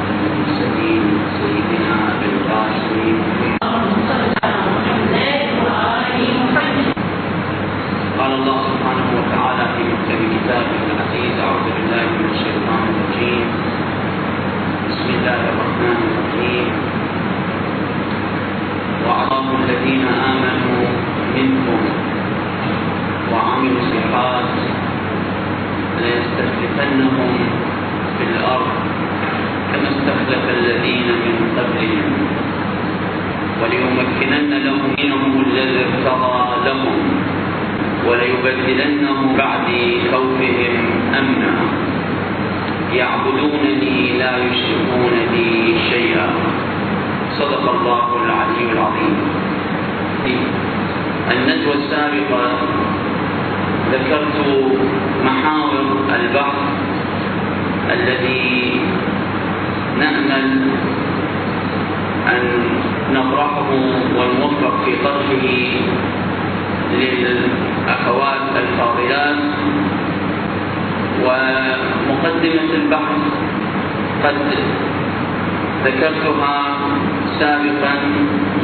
Thank you.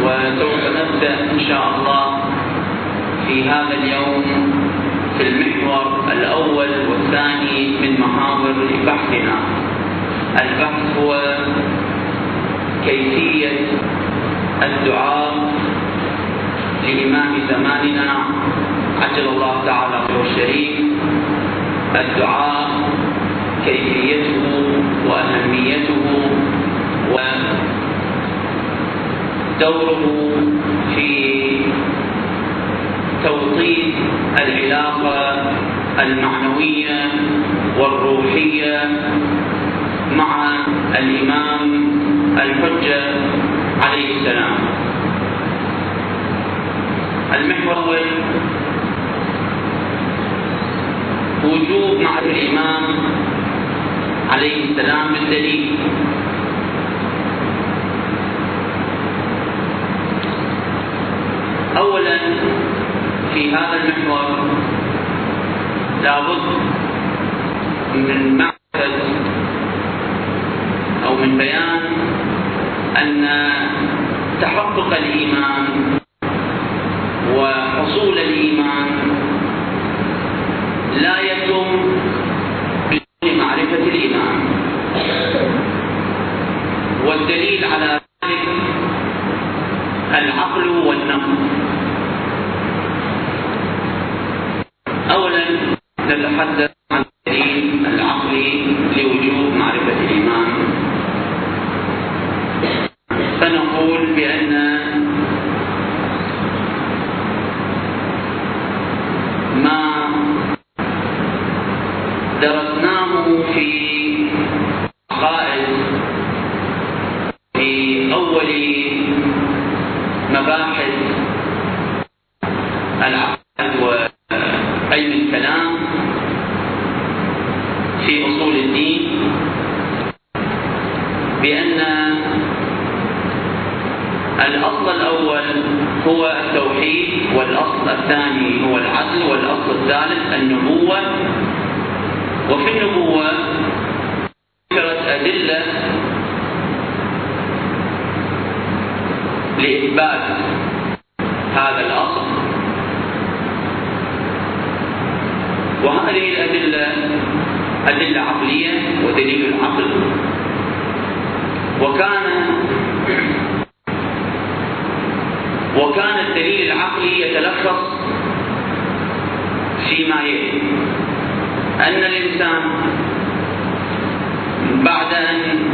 وسوف نبدأ إن شاء الله في هذا اليوم في المحور الأول والثاني من محاور بحثنا. البحث هو كيفية الدعاء لإمام زماننا عجل الله تعالى خير الشريف الدعاء كيفيته وأهميته و دوره في توطيد العلاقة المعنوية والروحية مع الإمام الحجة عليه السلام. المحور وجوب معرفة الإمام عليه السلام بالدليل. أولا في هذا المحور لابد من معرفة أو من بيان أن تحقق الإيمان يتلخص فيما يلي. أن الإنسان بعد أن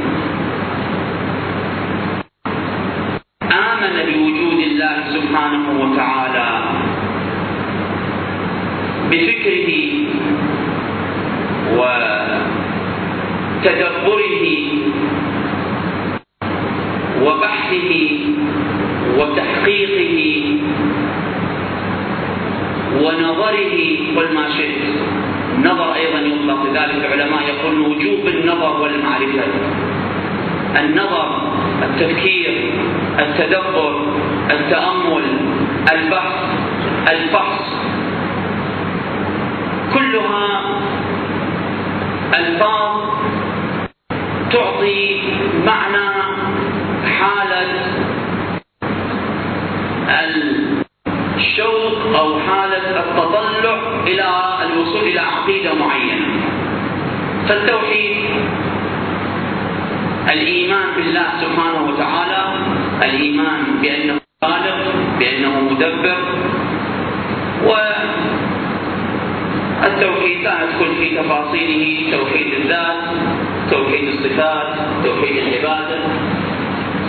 توحيد العبادة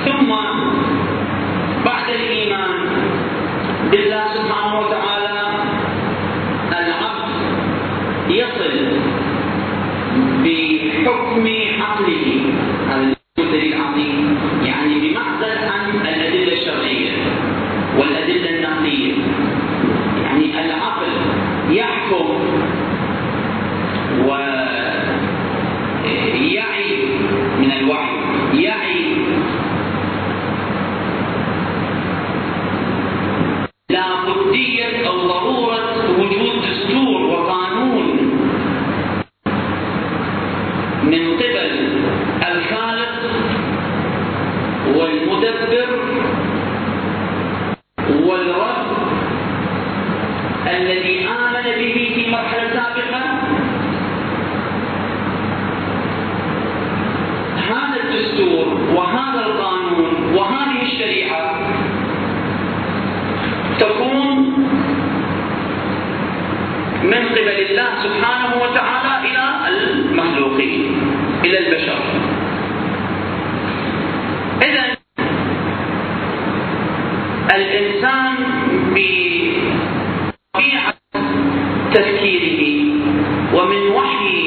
ثم بعد الإيمان بالله سبحانه وتعالى العبد يصل بحكم عقله تذكيره ومن وحي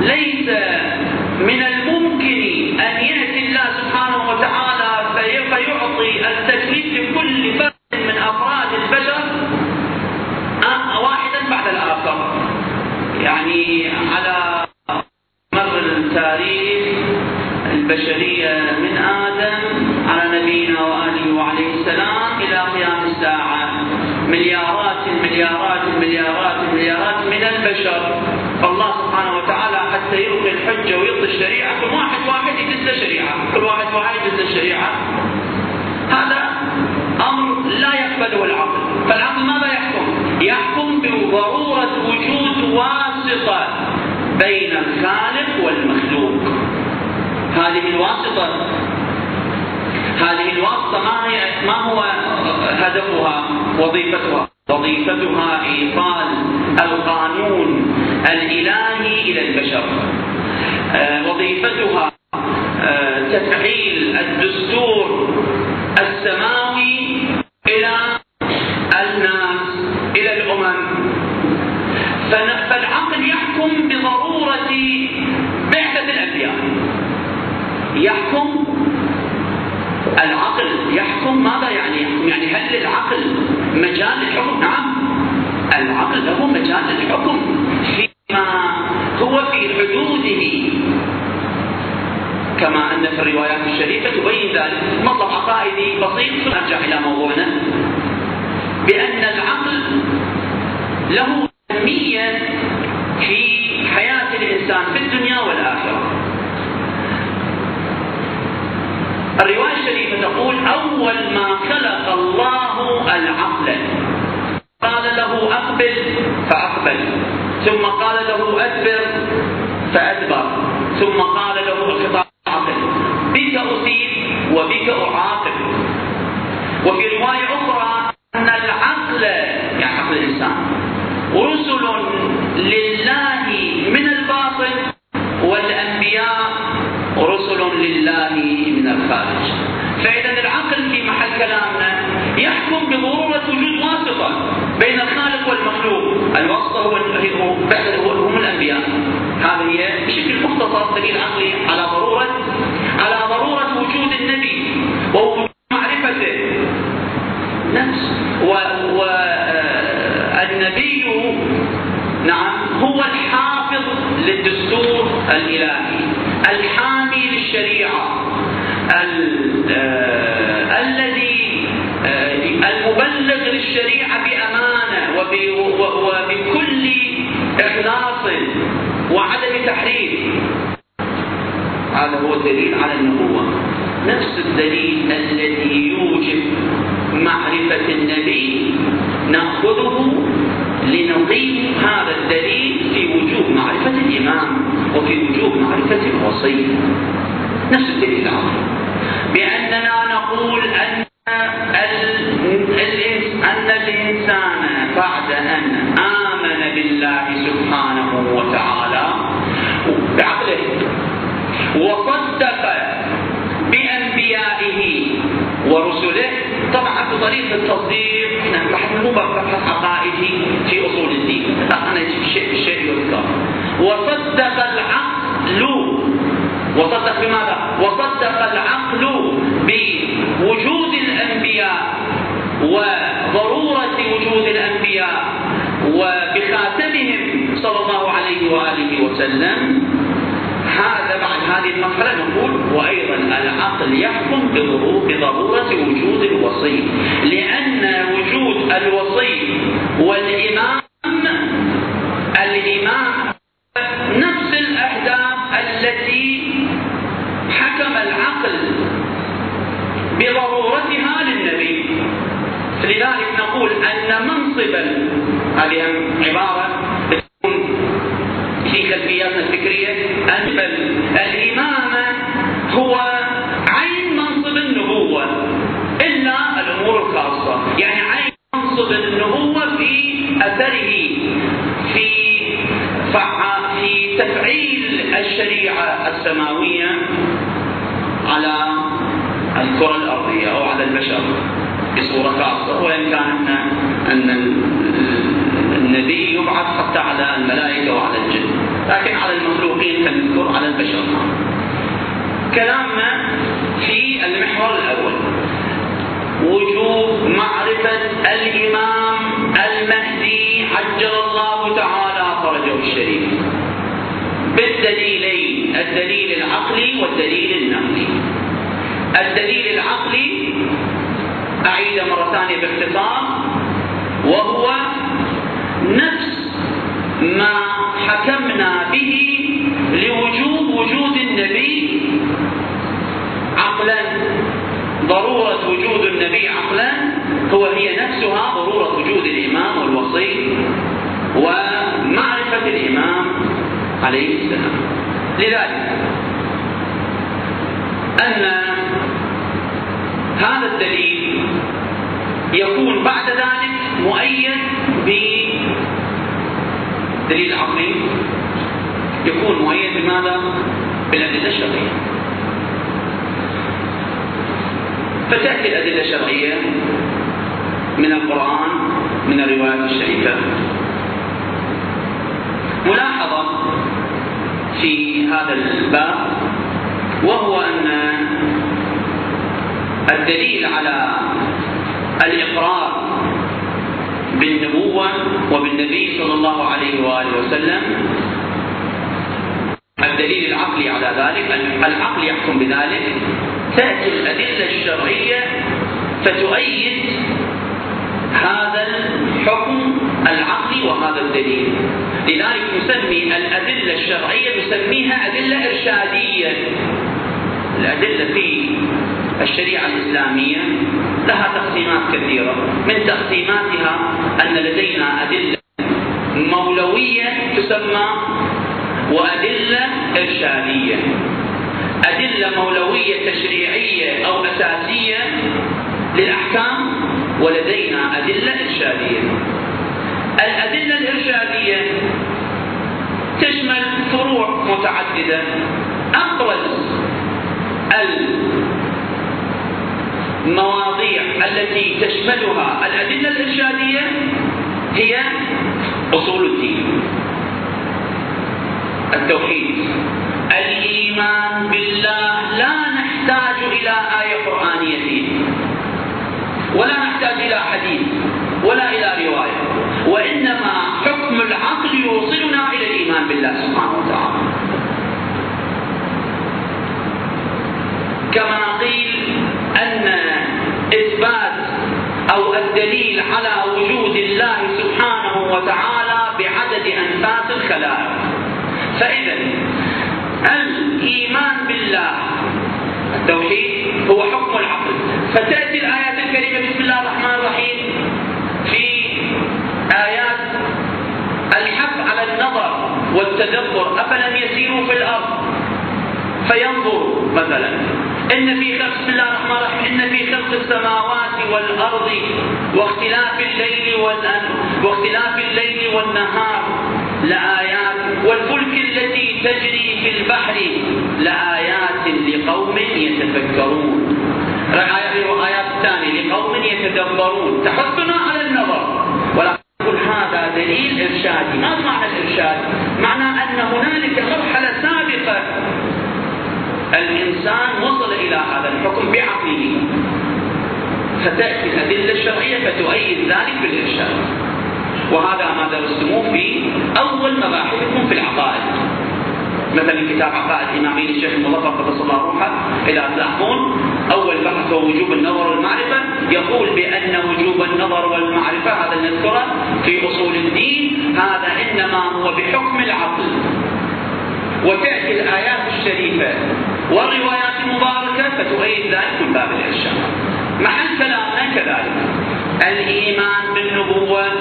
ليس ما هو هدفها؟ وظيفتها. وظيفتها إيصال القانون الإلهي إلى البشر. آه، وظيفتها آه، تفعيل الدستور السماوي إلى الناس إلى الأمم. فالعقل يحكم بضرورة بعثه الانبياء يحكم العقل يحكم ماذا يعني؟ يحكم؟ يعني هل للعقل مجال للحكم؟ نعم. العقل له مجال للحكم فيما هو في حدوده. كما أن في الروايات الشريفة تبين ذلك. مطلب عقائدي بسيط. نرجع إلى موضوعنا. بأن العقل له أهمية في حياة الإنسان في الدنيا والآخرة. الرواية الشريفة تقول أول ما خلق الله العقل. قال له أقبل فأقبل. ثم قال له أدبر فأدبر. ثم قال له الخطاب عقل بك أصيب وبك أعاقب. وفي رواية أخرى أن العقل يعني عقل الإنسان رسل لله من الباطن والأنبياء رسل لله الخارج فإذا العقل في محل كلامنا يحكم بضرورة وجود واسطة بين الخالق والمخلوق. الواسطة هو هم الأنبياء. هذه هي بشكل مختصر دليل عقلي على ضرورة على ضرورة وجود النبي ووجود معرفته. نفس. والنبي و... نعم هو الحافظ للدستور الإلهي الحامي للشريعة. الذي المبلغ للشريعة بأمانة وبكل إخلاص وعدم تحريف هذا هو الدليل على النبوة. نفس الدليل الذي يوجب معرفة النبي. نأخذه لنقيم هذا الدليل في وجوب معرفة الإمام وفي وجوب معرفة الوصي. نفس الدليل العظيم بأننا نقول أن أن الإنسان بعد أن آمن بالله سبحانه وتعالى بعقله وصدق بأنبيائه ورسله. طبعا بطريقة التصديق راح مو بحث عقائدي في أصول الدين. أنا شيء بالشيء يذكر. وصدق العقل وصدق بماذا؟ وصدق العقل بوجود الأنبياء وضرورة وجود الأنبياء وبخاتمهم صلى الله عليه وآله وسلم هذا بعد هذه المرحلة نقول وأيضا العقل يحكم بضرورة وجود الوصي لأن وجود الوصي والإمام السماوية على الكرة الأرضية أو على البشر بصورة خاصة وإن كان أن النبي يبعث حتى على الملائكة وعلى الجن. لكن على المخلوقين كنذكر على البشر. كلامنا في المحور الأول. وجوب معرفة الإمام المهدي عجل الله تعالى فرجه الشريف. بالدليلين. الدليل العقلي والدليل النقلي. الدليل العقلي أعيد مرة ثانية باختصار وهو نفس ما حكمنا به لوجوب وجود النبي عقلا. ضرورة وجود النبي عقلا هو هي نفسها ضرورة وجود الإمام والوصي ومعرفة الإمام عليه السلام. لذلك أن هذا الدليل يكون بعد ذلك مؤيد بدليل عقلي. يكون مؤيد بماذا؟ بالأدلة الشرعية. فتأتي الأدلة الشرعية من القرآن من الروايات الشريفة. ملاحظة في هذا الباب وهو أن الدليل على الإقرار بالنبوة وبالنبي صلى الله عليه وآله وسلم الدليل العقلي على ذلك العقل يحكم بذلك تأتي الأدلة الشرعية فتؤيد هذا الحكم العقلي وهذا الدليل. لذلك نسمي الأدلة الشرعية نسميها أدلة إرشادية. الأدلة في الشريعة الإسلامية لها تقسيمات كثيرة. من تقسيماتها أن لدينا أدلة مولوية تسمى وأدلة إرشادية. أدلة مولوية تشريعية أو أساسية للأحكام ولدينا أدلة إرشادية. الأدلة الإرشادية تشمل فروع متعددة. أبرز المواضيع التي تشملها الأدلة الإرشادية هي أصول الدين التوحيد الإيمان بالله. لا نحتاج إلى آية قرآنية فيه ولا نحتاج إلى حديث ولا إلى رواية. وإنما حكم العقل يوصلنا إلى الإيمان بالله سبحانه وتعالى. كما قيل أن إثبات أو الدليل على وجود الله سبحانه وتعالى بعدد أنفاس الخلائق. فإذا الإيمان بالله التوحيد هو حكم العقل. فتأتي الآيات الكريمة بسم الله الرحمن الرحيم في آيات الحث على النظر والتدبر أفلم يسيروا في الأرض؟ فينظروا مثلا إن في خلق بسم الله الرحمن الرحيم إن في خلق السماوات والأرض واختلاف الليل واختلاف الليل والنهار لآيات والفلك التي تجري في البحر لآيات لقوم يتفكرون. الآيات الثانية لقوم يتدبرون. تحثنا على النظر. دليل إرشادي ما معنى الإرشاد؟ معنى أن هنالك مرحلة سابقة. الإنسان وصل إلى هذا الحكم بعقله. فتأتي الأدلة الشرعية فتؤيد ذلك بالإرشاد وهذا ما درستموه في أول مباحثكم في العقائد. مثلا كتاب عقائد الإمامين الشيخ المظفر قدس الله روحه إذا تلاحظون أول بحث هو وجوب النظر والمعرفة يقول بأن وجوب النظر والمعرفة هذا نذكره في أصول الدين هذا إنما هو بحكم العقل. وتأتي الآيات الشريفة والروايات المباركة فتؤيد ذلك من باب الإرشاد. محل كلامنا كذلك. الإيمان بالنبوة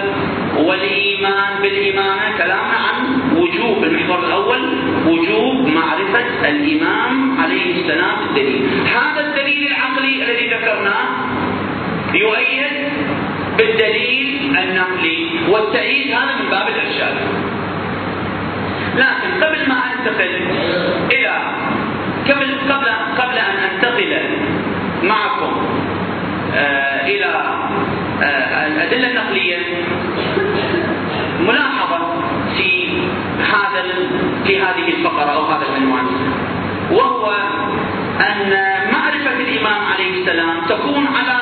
والإيمان بالإمامة كلامنا عن وجوب المحور الأول وجوب معرفة الإمام عليه السلام الدليل. هذا الدليل العقلي الذي ذكرناه يؤيد بالدليل النقلي والتأييد هذا من باب الإرشاد. لكن قبل ما أنتقل إلى قبل قبل قبل أن أنتقل معكم آه إلى الأدلة النقلية ملاحظة في هذا في هذه الفقرة أو هذا العنوان وهو أن معرفة الإمام عليه السلام تكون على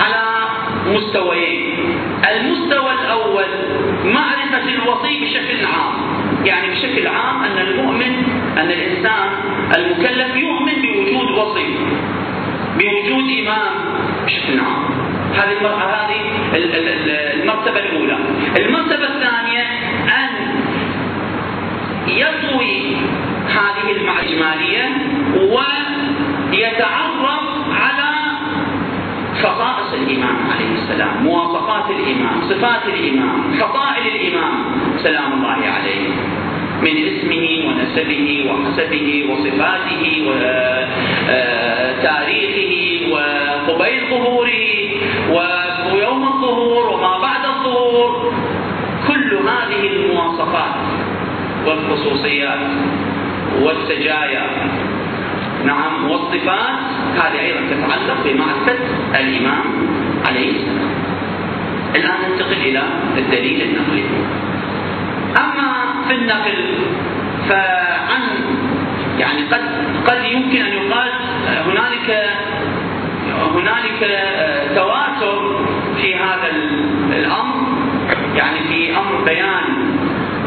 على مستويين. المستوى الأول معرفة الوصي بشكل عام يعني بشكل عام أن المؤمن أن الإنسان المكلف يؤمن بوجود وصي. بوجود إمام. بشكل عام هذه هذه المرتبة الأولى. المرتبة الثانية أن يطوي هذه الإجمالية ويتعرف على خصائص الإمام عليه السلام مواصفات الإمام صفات الإمام فضائل الإمام سلام الله عليه. من اسمه ونسبه وحسبه وصفاته وتاريخه وقبيل ظهوره ويوم الظهور وما بعد الظهور كل هذه المواصفات والخصوصيات والسجايا نعم والصفات هذه أيضا تتعلق بمعرفة الإمام عليه السلام. الآن ننتقل إلى الدليل النقلي. أما في النقل فعن يعني قد قد يمكن أن يقال هنالك هنالك تواتر في هذا الأمر. يعني في أمر بيان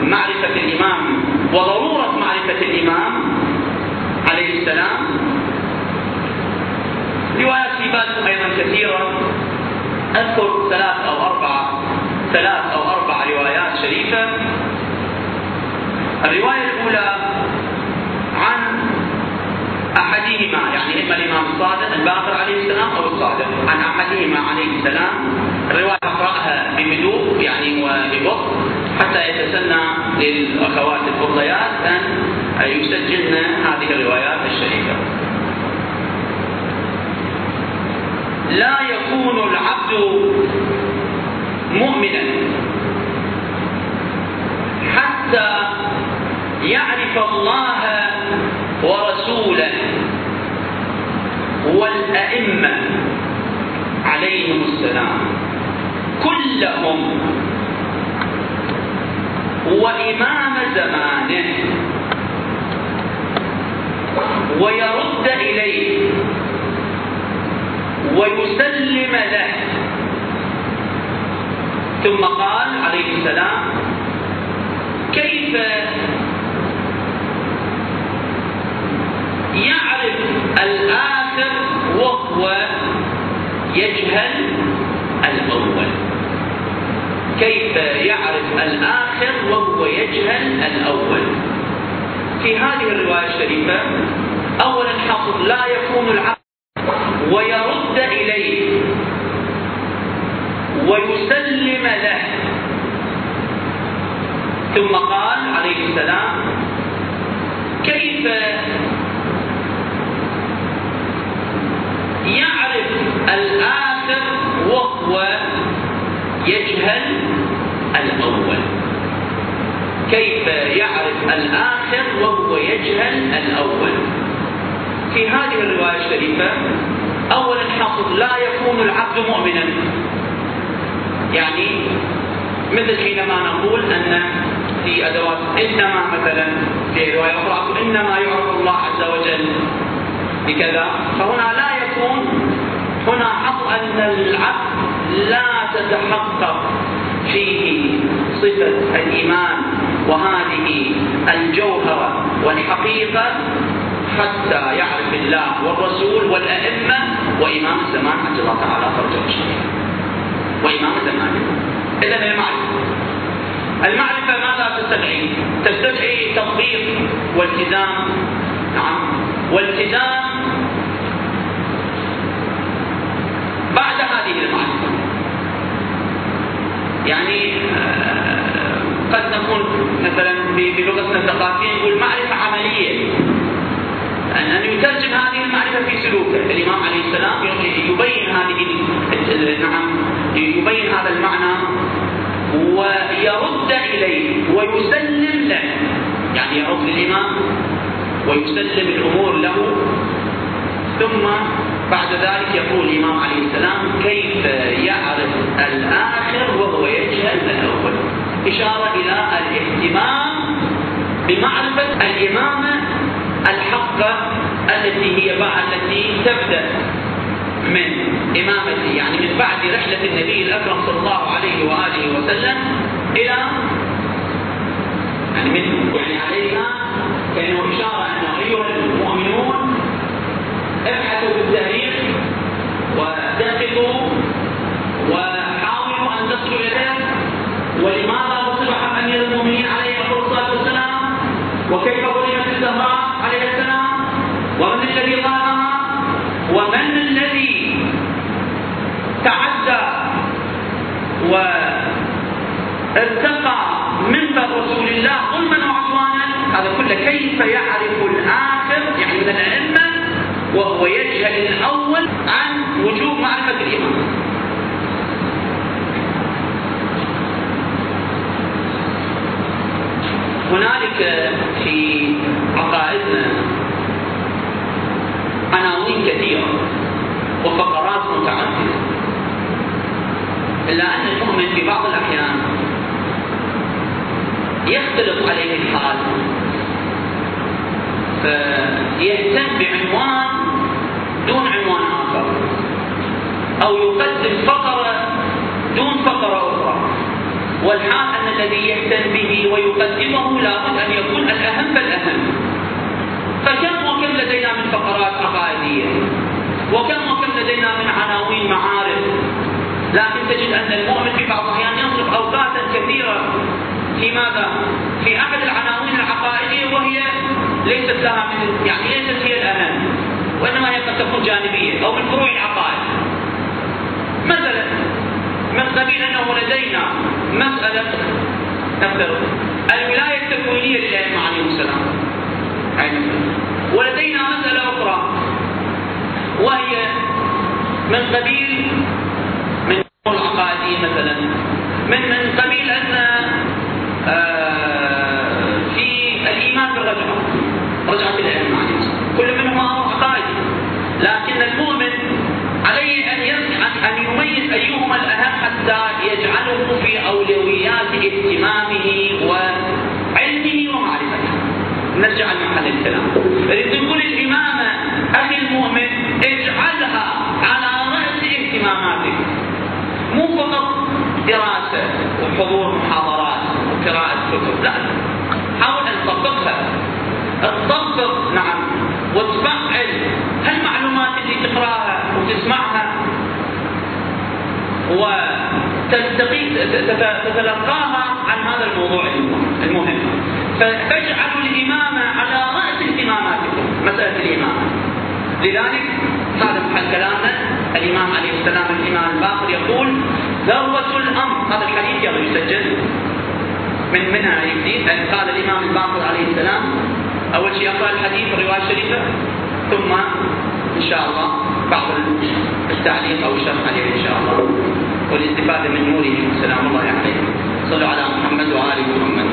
معرفة الإمام وضرورة معرفة الإمام عليه السلام. روايات في بالكم أيضا كثيرة. أذكر ثلاث أو أربع ثلاث أو أربع روايات شريفة. الرواية الأولى عن أحدهما يعني إما الإمام الصادق الباقر عليه السلام أو الصادق. عن أحدهما عليه السلام. الرواية أقرأها بهدوء يعني وببطء حتى يتسنى للأخوات الفضليات أن يسجلن هذه الروايات الشريفة. لا يكون العبد مؤمنا حتى يعرف الله ورسوله والأئمة عليهم السلام. كلهم وإمام زمانه ويرد إليه ويسلم له. ثم قال عليه السلام كيف يعرف الآخر وهو يجهل الأول. كيف يعرف الآخر وهو يجهل الأول؟ في هذه الرواية الشريفة أولا حصر لا يكون العبد ويرد إليه ويسلم له. ثم قال عليه السلام كيف يعرف الآخر وهو يجهل الأول. كيف يعرف الآخر وهو يجهل الأول؟ في هذه الرواية الشريفة أولا حصر لا يكون العبد مؤمنا. يعني مثل حينما نقول أن في أدوات إنما مثلا في رواية أخرى إنما يعرف الله عز وجل بكذا فهنا لا يكون هنا حصر أن العبد لا تتحقق فيه صفة الإيمان وهذه الجوهرة والحقيقة حتى يعرف الله والرسول والأئمة وإمام الزمان حتى الله تعالى فرجه وإمام الزمان إذا المعرفة؟ المعرفة ماذا تستدعي؟ تستدعي تطبيق والتزام نعم. والتزام بعد هذه المعرفة يعني قد نكون مثلا بلغتنا الثقافية نقول معرفة عملية. أن أن يترجم هذه المعرفة في سلوكه. الإمام عليه السلام يبين هذه نعم يبين هذا المعنى ويرد إليه ويسلم له. يعني يرد للإمام ويسلم الأمور له. ثم بعد ذلك يقول الإمام عليه السلام كيف يعرف الآخر وهو يجهل الأول؟ إشارة إلى الاهتمام بمعرفة الإمامة الحقة التي هي بعد التي تبدأ من إمامته يعني من بعد رحلة النبي الأكرم صلى الله عليه وآله وسلم إلى يعني من يعني علينا كأنه إشارة أنه أيها ابحثوا في التاريخ ودققوا وحاولوا أن تصلوا إليه ولماذا أصبح أمير المؤمنين عليه الصلاة والسلام؟ وكيف ظلمت الزهراء عليه السلام؟ ومن الذي ظلمها؟ ومن الذي تعدى وارتقى منبر رسول الله ظلما وعدوانا؟ هذا كله كيف يعرف الآخر؟ يعني من الأئمة وهو يجهل الأول عن وجوب معرفة الإمام هنالك في عقائدنا عناوين كثيرة وفقرات متعددة. إلا أن المؤمن في بعض الأحيان يختلط عليه الحال فيهتم بعنوان دون عنوان آخر. أو يقدم فقرة دون فقرة أخرى. والحال أن الذي يهتم به ويقدمه لابد أن يكون الأهم فالأهم فكم وكم لدينا من فقرات عقائدية؟ وكم وكم لدينا من عناوين معارف؟ لكن تجد أن المؤمن في بعض الأحيان يصرف أوقاتا كثيرة في ماذا؟ في أحد العناوين العقائدية وهي ليست لها من يعني ليست هي الأهم. وإنما هي قد تكون جانبية أو من فروع العقائد. مثلا من قبيل أنه لدينا مسألة نفترض الولاية التكوينية للأئمة عليهم السلام. ولدينا مسألة أخرى. وهي من قبيل من العقائدية مثلا. من من قبيل أن لمحل الكلام تقول الإمامة أخي المؤمن اجعلها على رأس اهتماماتك. مو فقط دراسة وحضور محاضرات وقراءة كتب لا. حاول أن تطبقها. تطبق نعم وتفعل هالمعلومات اللي تقراها وتسمعها. وتتلقاها عن هذا الموضوع المهم. فاجعلوا الإمامة على رأس اهتماماتكم مسألة الإمامة لذلك هذا محل كلامنا الإمام عليه السلام الإمام الباقر يقول ذروة الأمر هذا الحديث يلا يسجل. من منها يجديد قال الإمام الباقر عليه السلام أول شيء أقرأ الحديث الرواية الشريفة ثم إن شاء الله بعض التعليق أو الشرح عليه إن شاء الله. والاستفادة من نوره سلام الله عليه. صلوا على محمد وآل محمد.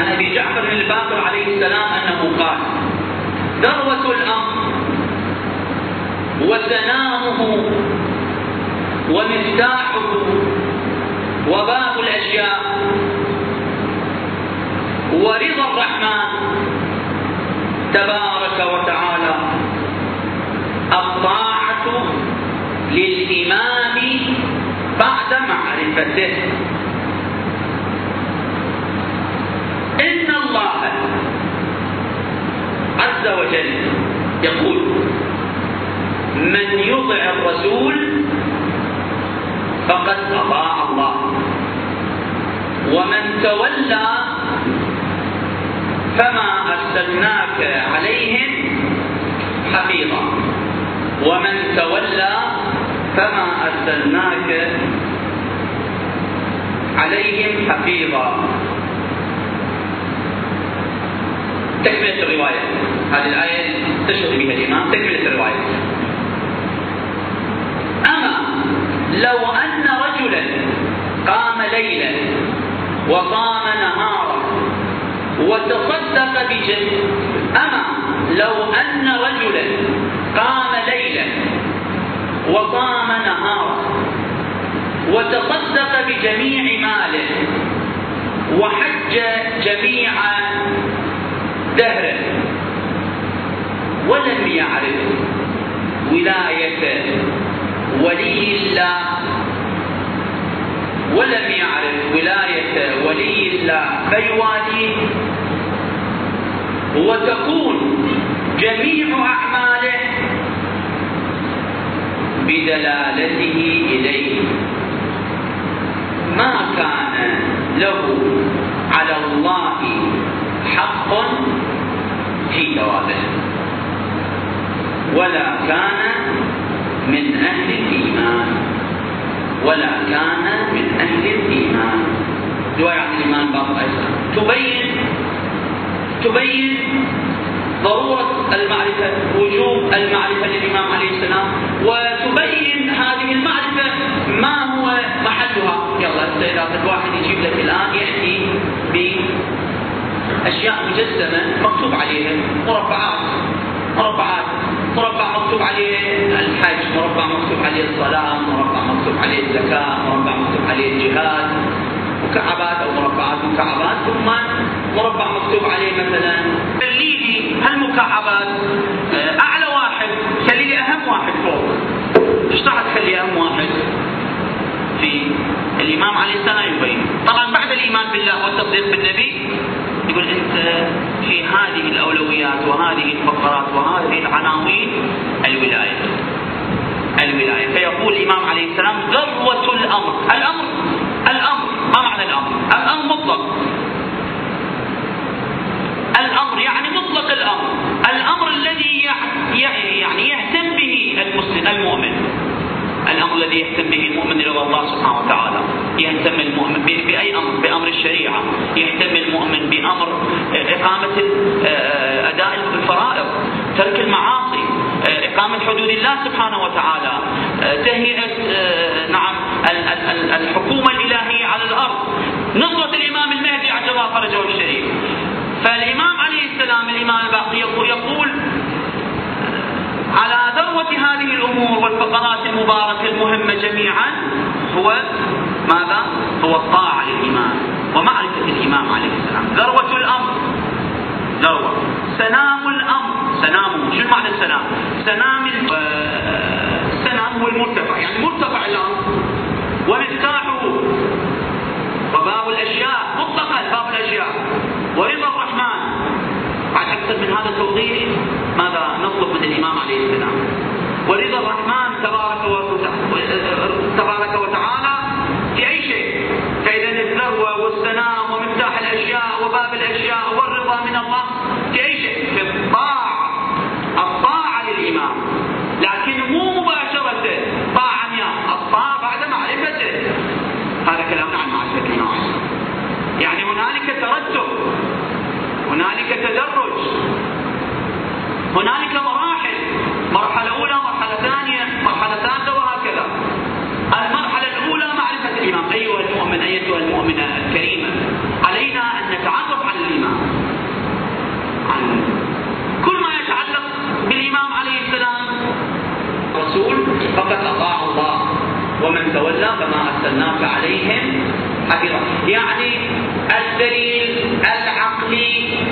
عن أبي جعفر الباقر عليه السلام أنه قال ذروة الأمر وسنامه ومفتاحه وباب الأشياء ورضا الرحمن تبارك وتعالى الطاعة للإمام بعد معرفته إن الله عز وجل يقول من يطع الرسول فقد أطاع الله ومن تولى فما أرسلناك عليهم حفيظا ومن تولى فما أرسلناك عليهم حفيظا. تكملة الرواية. هذه الآية تشهد بها الإمام تكملة الرواية. أما لو أن رجلا قام ليلا وصام نهارا وتصدق بجد أما لو أن رجلا قام ليلا وصام نهارا وتصدق بجميع ماله وحج جميع دهره ولم يعرف ولاية ولي الله. ولم يعرف ولاية ولي الله. فيواليه وتكون جميع أعماله بدلالته إليه. ما كان له على الله حق في ثوابه ولا كان من أهل الإيمان. ولا كان من أهل الإيمان. دعاء عن الإيمان بعض تبين تبين ضرورة المعرفة وجوب المعرفة للإمام عليه السلام وتبين هذه المعرفة ما هو محلها. يلا إذا الواحد يجيب لك الآن يأتي بأشياء مجسمة مكتوب عليها مربعات. مربعات. عليه الحج مربع مكتوب عليه الصلاة مربع مكتوب عليه الزكاة مربع مكتوب عليه الجهاد مكعبات أو مربعات مكعبات ثم مربع مكتوب عليه مثلا خلي لي هالمكعبات آه، أعلى واحد خلي لي أهم واحد فوق. إيش راح تخلي أهم واحد؟ في الإمام عليه السلام يبين. طبعا بعد الإيمان بالله والتصديق بالنبي يقول أنت في هذه الأولويات وهذه الفقرات وهذه العناوين الولاية. الولاية. فيقول الإمام عليه السلام ذروة الأمر. الأمر الأمر. ما معنى الأمر؟ الأمر مطلق. الأمر يعني مطلق الأمر. الأمر الذي يعني يهتم به المسلم المؤمن. الامر الذي يهتم به المؤمن رضا الله سبحانه وتعالى. يهتم المؤمن بأي أمر؟ بأمر الشريعة. يهتم المؤمن بأمر إقامة أداء الفرائض ترك المعاصي إقامة حدود الله سبحانه وتعالى تهيئة نعم الحكومة الإلهية على الأرض. نصرة الإمام المهدي عجل الله فرجه الشريف. فالإمام عليه السلام الإمام الباقي يقول على ذروة هذه الأمور والفقرات المباركة المهمة جميعا هو ماذا؟ هو الطاعة للإمام ومعرفة الإمام عليه السلام. ذروة الأمر. ذروة. سنام الأمر. سنامه شو معنى السنام؟ سنام السنام هو المرتفع. يعني مرتفع الأمر. ومفتاحه وباب الأشياء. مطلقا باب الأشياء. ورضا الرحمن. بعد أكثر من هذا التوضيح ماذا نطلب من الإمام عليه السلام؟ ورضا الرحمن تبارك تبارك وتعالى في أي شيء؟ فإذا الذروة والسلام ومفتاح الأشياء وباب الأشياء والرضا من الله في أي شيء؟ في الطاعة. الطاعة للإمام. لكن مو مباشرة. طاعة الطاعة بعد معرفته. هذا كلامنا عن معرفة الإمام يعني هنالك ترتب هنالك تدرج. هنالك مراحل. مرحلة أولى مرحلة ثانية مرحلة ثالثة وهكذا. المرحلة الأولى معرفة الإمام. أيها المؤمن أيتها المؤمنة الكريمة علينا أن نتعرف على الإمام. عن كل ما يتعلق بالإمام عليه السلام. رسول فقد أطاع الله. ومن تولى فما أرسلناك عليهم حفيظا. يعني الدليل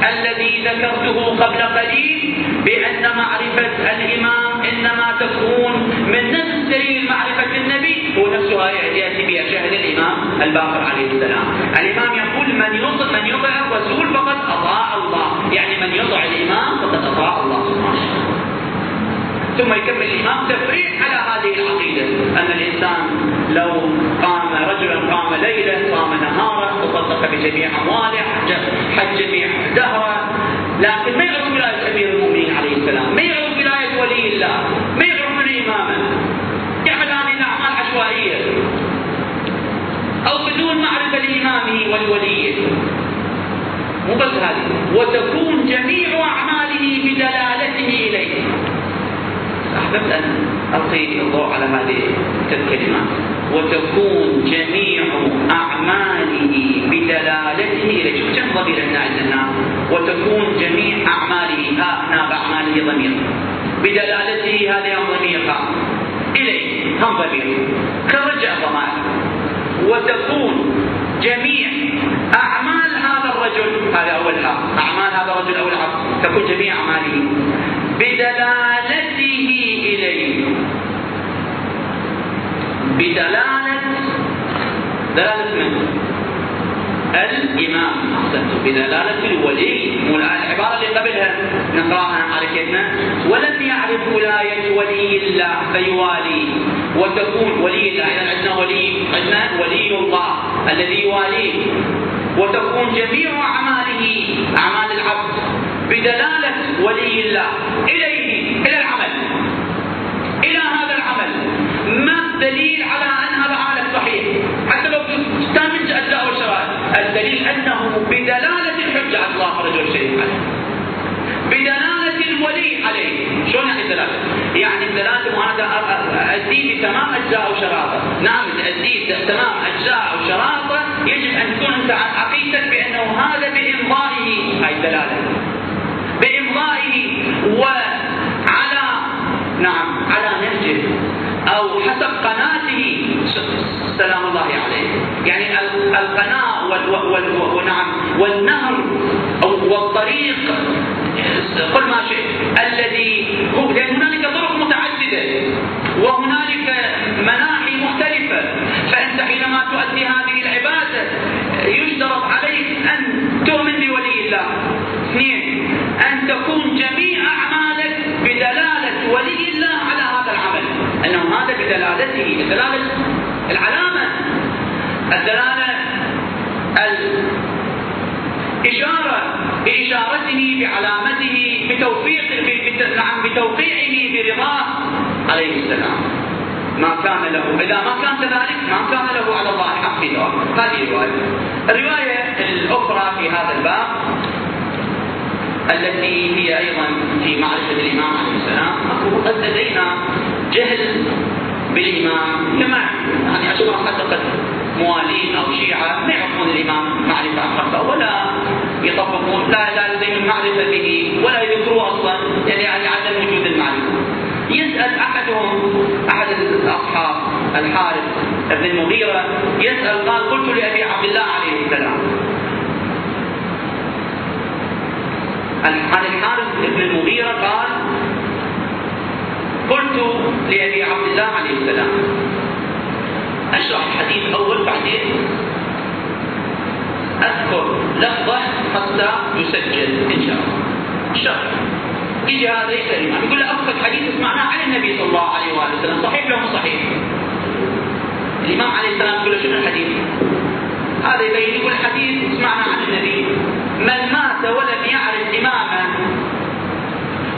الذي ذكرته قبل قليل بأن معرفة الإمام إنما تكون من نفس دليل معرفة النبي هو نفسها يأتي بها شاهد الإمام الباقر عليه السلام. الإمام يقول من يطع من يطع الرسول فقد أطاع الله. يعني من يطع الإمام فقد أطاع الله. سبحانه ثم يكمل الإمام تفريع على هذه العقيدة. أن الإنسان لو قام رجلا قام ليلا قام نهارا تصدق بجميع أمواله حج جميع دهره. لكن ما يعرف ولاية أمير المؤمنين عليه السلام؟ ما يعرف ولاية ولي الله؟ ما يعرف من إمامه؟ إعلان الأعمال عشوائية. أو بدون معرفة لإمامه ولوليه. مو بس هذه. وتكون جميع أعماله بدلالته إليه. أحببت أن ألقي الضوء على هذه الكلمات وتكون جميع أعماله بدلالته إليه شوف كم ضمير عندنا عندنا وتكون جميع أعماله ها هنا بأعماله ضمير. بدلالته هذا ضمير ها. إليه هم ضمير. كرجع ضمائر. وتكون جميع أعمال هذا الرجل هذا أول ها أعمال هذا الرجل أو العبد تكون جميع أعماله. بدلالته إليه بدلالة دلالة من؟ الإمام أحسنت بدلالة الولي. العبارة اللي قبلها نقرأها على كلمة. ولم يعرف ولاية ولي الله فيوالي. وتكون ولي الله إذا عندنا ولي عندنا ولي الله الذي يواليه وتكون جميع أعماله أعمال العبد بدلالة ولي الله. إليه إلى العمل إلى هذا العمل ما الدليل على أن هذا عمل صحيح. حتى لو تستمج أجزاء والشرائع. الدليل أنه بدلالة الحجة على الله فرجه الشريف عليه بدلالة الولي عليه. شلون يعني الدلالة؟ يعني الدلالة وأنا اديه بتمام أجزاء وشراطه، نعم اديه تمام أجزاء وشراطه يجب أن تكون أنت عقيدتك بأنه هذا بإمضائه. هاي الدلالة. بإمضائه وعلى نعم على نهجه أو حسب قناته. سلام الله عليه. يعني القناة ونعم والنهر والطريق. قل ما شئت. الذي هو لأن هنالك طرق متعددة. وهنالك مناحي مختلفة فأنت حينما تؤدي هذه العبادة يشترط عليك أن تؤمن بولي الله اثنين أن تكون جميع أعمالك بدلالة ولي الله على هذا العمل أنه هذا بدلالته بدلالة العلامة الدلالة الإشارة بإشارته بعلامته بتوفيق نعم بتوقيعه برضاه عليه السلام. ما كان له إذا ما كان كذلك ما كان له على الله حق هذه الرواية. الرواية الأخرى في هذا الباب التي هي أيضا في معرفة الإمام عليه السلام قد لدينا جهل بالإمام كما يعني أشخاص حتى قد موالين أو شيعة ما يعرفون الإمام معرفة خاصة ولا يطبقون لا لا لديهم معرفة به ولا يذكروه أصلا يعني, يعني عدم وجود المعرفة. يسأل أحدهم أحد الأصحاب الحارث بن المغيرة يسأل قال قلت لأبي عبد الله عليه السلام. عن الحارث بن المغيرة قال قلت لأبي عبد الله عليه السلام. أشرح الحديث أول بعدين. أذكر لفظة حتى يسجل إن شاء الله. شرح. يجي هذا يسأل يقول له أبسط حديث سمعناه عن النبي صلى الله عليه وآله وسلم. صحيح ولا مو صحيح؟ الإمام عليه السلام يقول له شنو الحديث؟ هذا يبين يقول الحديث سمعنا عن النبي. من مات ولم يعرف إمامه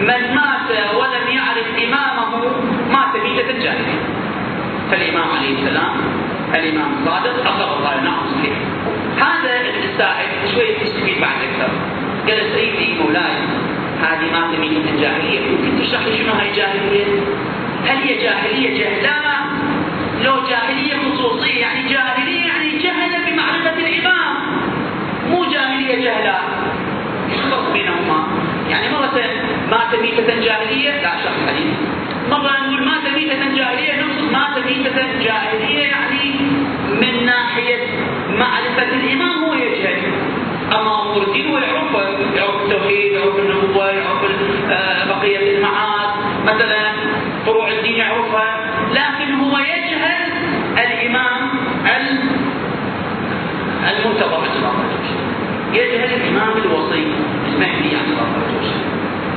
من مات ولم يعرف إمامه مات ميتة الجاهلية فالإمام عليه السلام الإمام الصادق أخبر قال نعم صحيح. هذا السائل شوي يستفيد بعد أكثر. قال سيدي مولاي هذه ما ميتة الجاهلية. ممكن تشرح لي شنو هاي الجاهلية؟ هل هي جاهلية جهلانة؟ لو جاهلية خصوصية يعني جاهلية يعني جهل بمعرفة الإمام. مو جاهلية جهلاء يخلط بينهما؟ يعني مرة مات ميتة جاهلية؟ لا شرح الحديث مرة نقول مات ميتة جاهلية نقصد مات ميتة جاهلية يعني من ناحية معرفة الإمام هو يجهل. أما أمور الدين هو يعرف التوحيد يعرف النبوة يعرف آه، بقية المعاد. مثلا فروع الدين يعرفها لكن هو يجهل الإمام المنتظر الله. يجهل الإمام الوصي المهدي الله.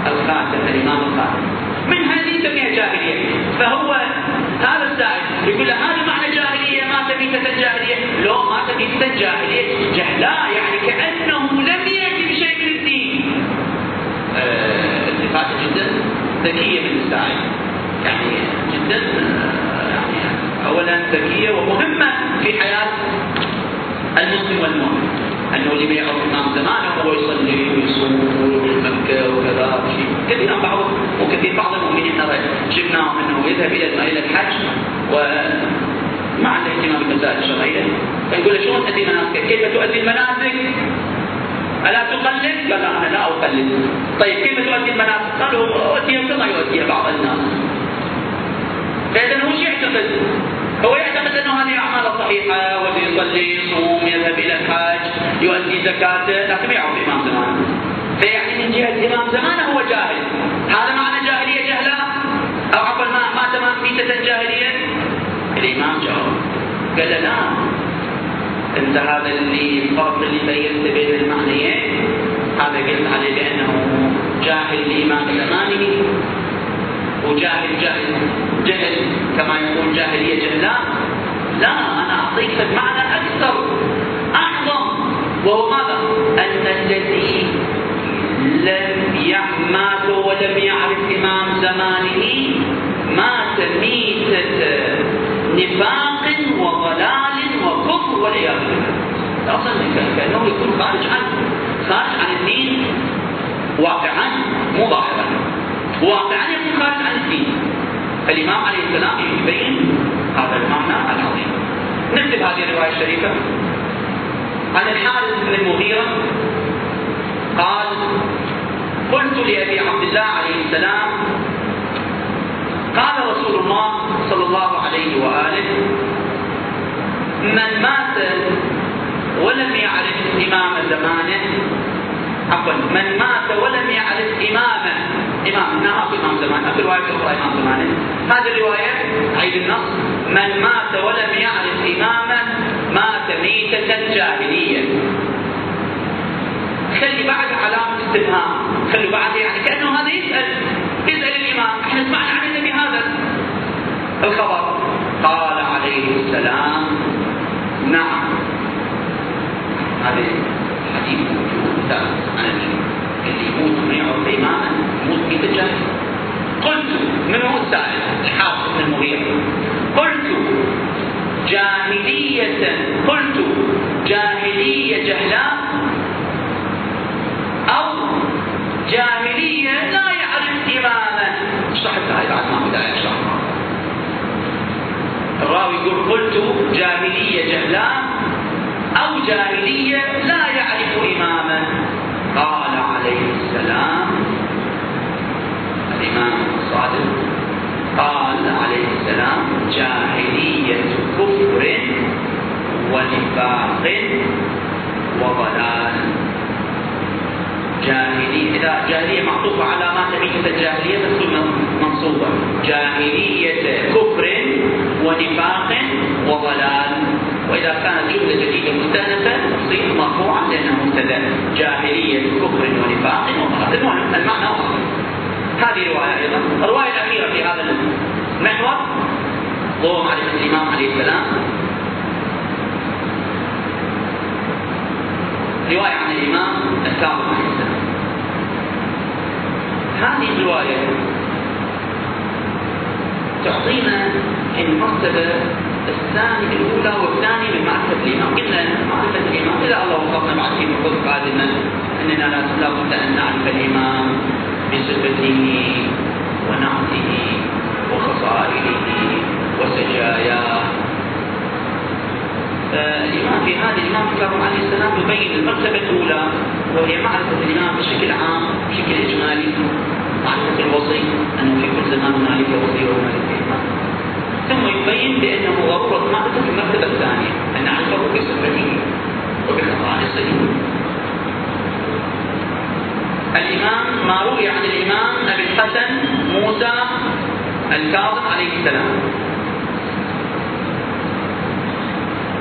الخاتم الإمام الخاتم من هذه تسميها جاهلية. فهو هذا السائل يقول له هذا معنى جاهلية ما تبي الجاهلية لو ما تبي الجاهلية جهلاء يعني كأنه لم يأتي بشيء من الدين. آه، التفاتة جدا ذكية من السائل. يعني جدا آه، يعني أولا ذكية ومهمة في حياة المسلم والمؤمن. أنه اللي يعرف الامام زمانه هو يصلي ويصوم مكة وكذا شيء كثير بعض وكثير بعض المؤمنين نرى شفناهم أنه يذهب إلى إلى الحج و ما عنده اهتمام بالمسائل الشرعيه فيقول له شلون تؤدي مناسكك؟ كيف تؤدي المناسك؟ ألا تقلد؟ قال أنا لا أقلد. طيب كيف تؤدي المناسك؟ قالوا أؤديها كما يؤديها بعض الناس. فإذا هو شو يعتقد؟ هو يعتقد أنه هذه الأعمال صحيحه ويصلي يصوم يذهب إلى الحج يؤدي زكاته لكن ما يعرف امام زمانه فيعني من جهة إمام زمانه هو جاهل. هذا معنى جاهلية جهلة؟ أو عفوا ما مات ميته جاهلية؟ الإمام جاوب قال لا. أنت هذا اللي الفرق اللي بينت بين المعنيين. هذا قلت عليه بأنه جاهل لإمام زمانه. وجاهل جاهل. جهل كما يقول جاهلية جهلاء لا أنا أعطيك معنى أكثر أعظم وهو ماذا؟ أن الذي لم مات ولم يعرف إمام زمانه مات ميتة نفاق وضلال وكفر والعياذ بالله. أصلا كأنه يكون خارج عنه. خارج عن الدين. واقعا مو ظاهرا. واقعا يكون خارج عن الدين. فالإمام عليه السلام يبين هذا المعنى العظيم. نكتب هذه الرواية الشريفة. عن الحارث بن المغيرة قال قلت لأبي عبد الله عليه السلام قال رسول الله صلى الله عليه وآله من مات ولم يعرف إمام زمانه عفوا من مات ولم يعرف إمامه إمام هنا أكو إمام زمان أكو رواية أخرى إمام زمانه هذه الرواية عيد النص من مات ولم يعرف إمامه مات ميتة جاهلية. خلي بعد علامة استفهام. خلي بعد يعني كأنه هذا يسأل. يسأل الإمام إحنا سمعنا عن النبي هذا. الخبر. قال عليه السلام نعم. هذا الحديث موجود. اللي يموت ما يعرف إماما يموت في الجاهل قلت من هو السائل؟ الحافظ بن المغيرة. قلت جاهلية قلت جاهلية جهلاء أو جاهلية لا يعرف إماما. اشرح هاي بعد ما بداية اشرح الراوي يقول قلت جاهلية جهلاء أو جاهلية لا يعرف إماما قال عليه السلام الإمام الصادق قال عليه السلام جاهلية كفر ونفاق وضلال. جاهلية إذا جاهلية معطوفة على ما تميز الجاهلية تكون منصوبة. جاهلية كفر ونفاق وضلال. وإذا كانت جملة جديدة مستأنفة تصير مرفوعة لأنها مبتدأ جاهلية كفر ونفاق وضلال. المعنى واضح. هذه رواية أيضا. الرواية الأخيرة في هذا المحور. ضوء معرفة الإمام عليه السلام. رواية عن الإمام الكاظم عليه السلام. هذه الرواية تعطينا المرتبة الثانية الأولى والثانية من معرفة الإمام. قلنا معرفة الإمام. إذا الله وفقنا بعد في نقود قادمة أننا لا بد أن نعرف الإمام. بصفته ونعته وخصائله وسجاياه. الإمام في هذا الإمام الكاظم عليه السلام يبين المرتبة الأولى وهي معرفة الإمام بشكل عام بشكل إجمالي معرفة الوصي أنه في كل زمان هنالك وصي وهنالك إمام ثم يبين بأنه ضرورة معرفة المرتبة الثانية أن نعرفه بصفته وبخصائصه الإمام ما روي عن الإمام أبي الحسن موسى الكاظم عليه السلام.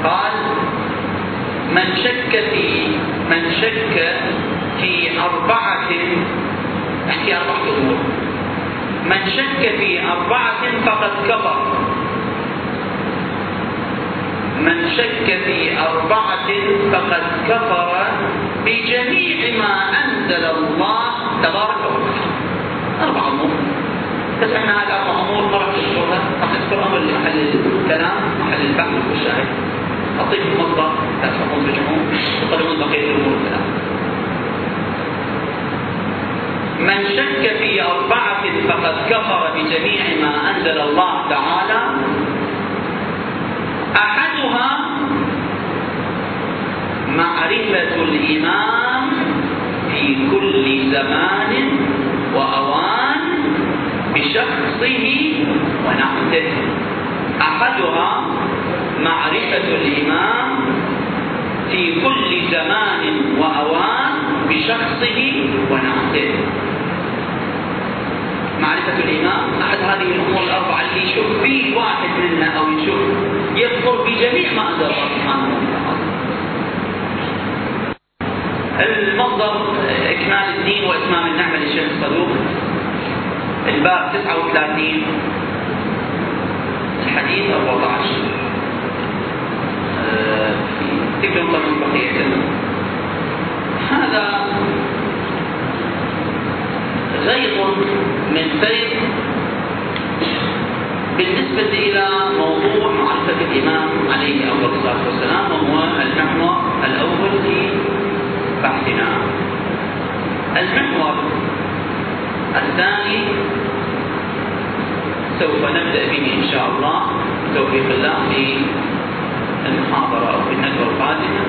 قال من شك في من شك في أربعة أحكي أربعة أمور من شك في أربعة فقد كفر. من شك في أربعة فقد كفر بجميع ما أنزل الله تبارك وتعالى. أربع أمور. بس إحنا هذه أربع أمور. ما راح نذكرها راح نذكر أمر لمحل الكلام محل البحث والشاهد. أعطيكم مصدر لا تفهمون بجمعون. وقدمون بقية الأمور الثلاثة من شك في أربعة فقد كفر بجميع ما أنزل الله تعالى أحدها معرفة الإمام في كل زمان وأوان بشخصه ونعته أحدها معرفة الإمام في كل زمان وأوان بشخصه ونعته معرفة الإمام أحد هذه الأمور الأربعة اللي يشوف فيه واحد منا أو يشوف يكفر بجميع ما أنزل الله سبحانه وتعالى المصدر إكمال الدين وإتمام النعمة للشيخ الصدوق. الباب 39 الحديث 14 تقدرون تقرأون بقية هذا غيض من فيض بالنسبة إلى موضوع معرفة الإمام عليه أفضل الصلاة والسلام وهو المحور الأول في بحثنا المحور الثاني سوف نبدأ به إن شاء الله. توفيق الله في المحاضرة أو في الندوة القادمة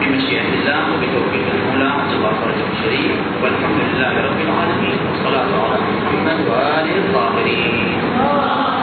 بمشيئة الله وبتوفيق المولى عز الله فرجه الشريف. والحمد لله رب العالمين. والصلاة على محمد وآله الطاهرين.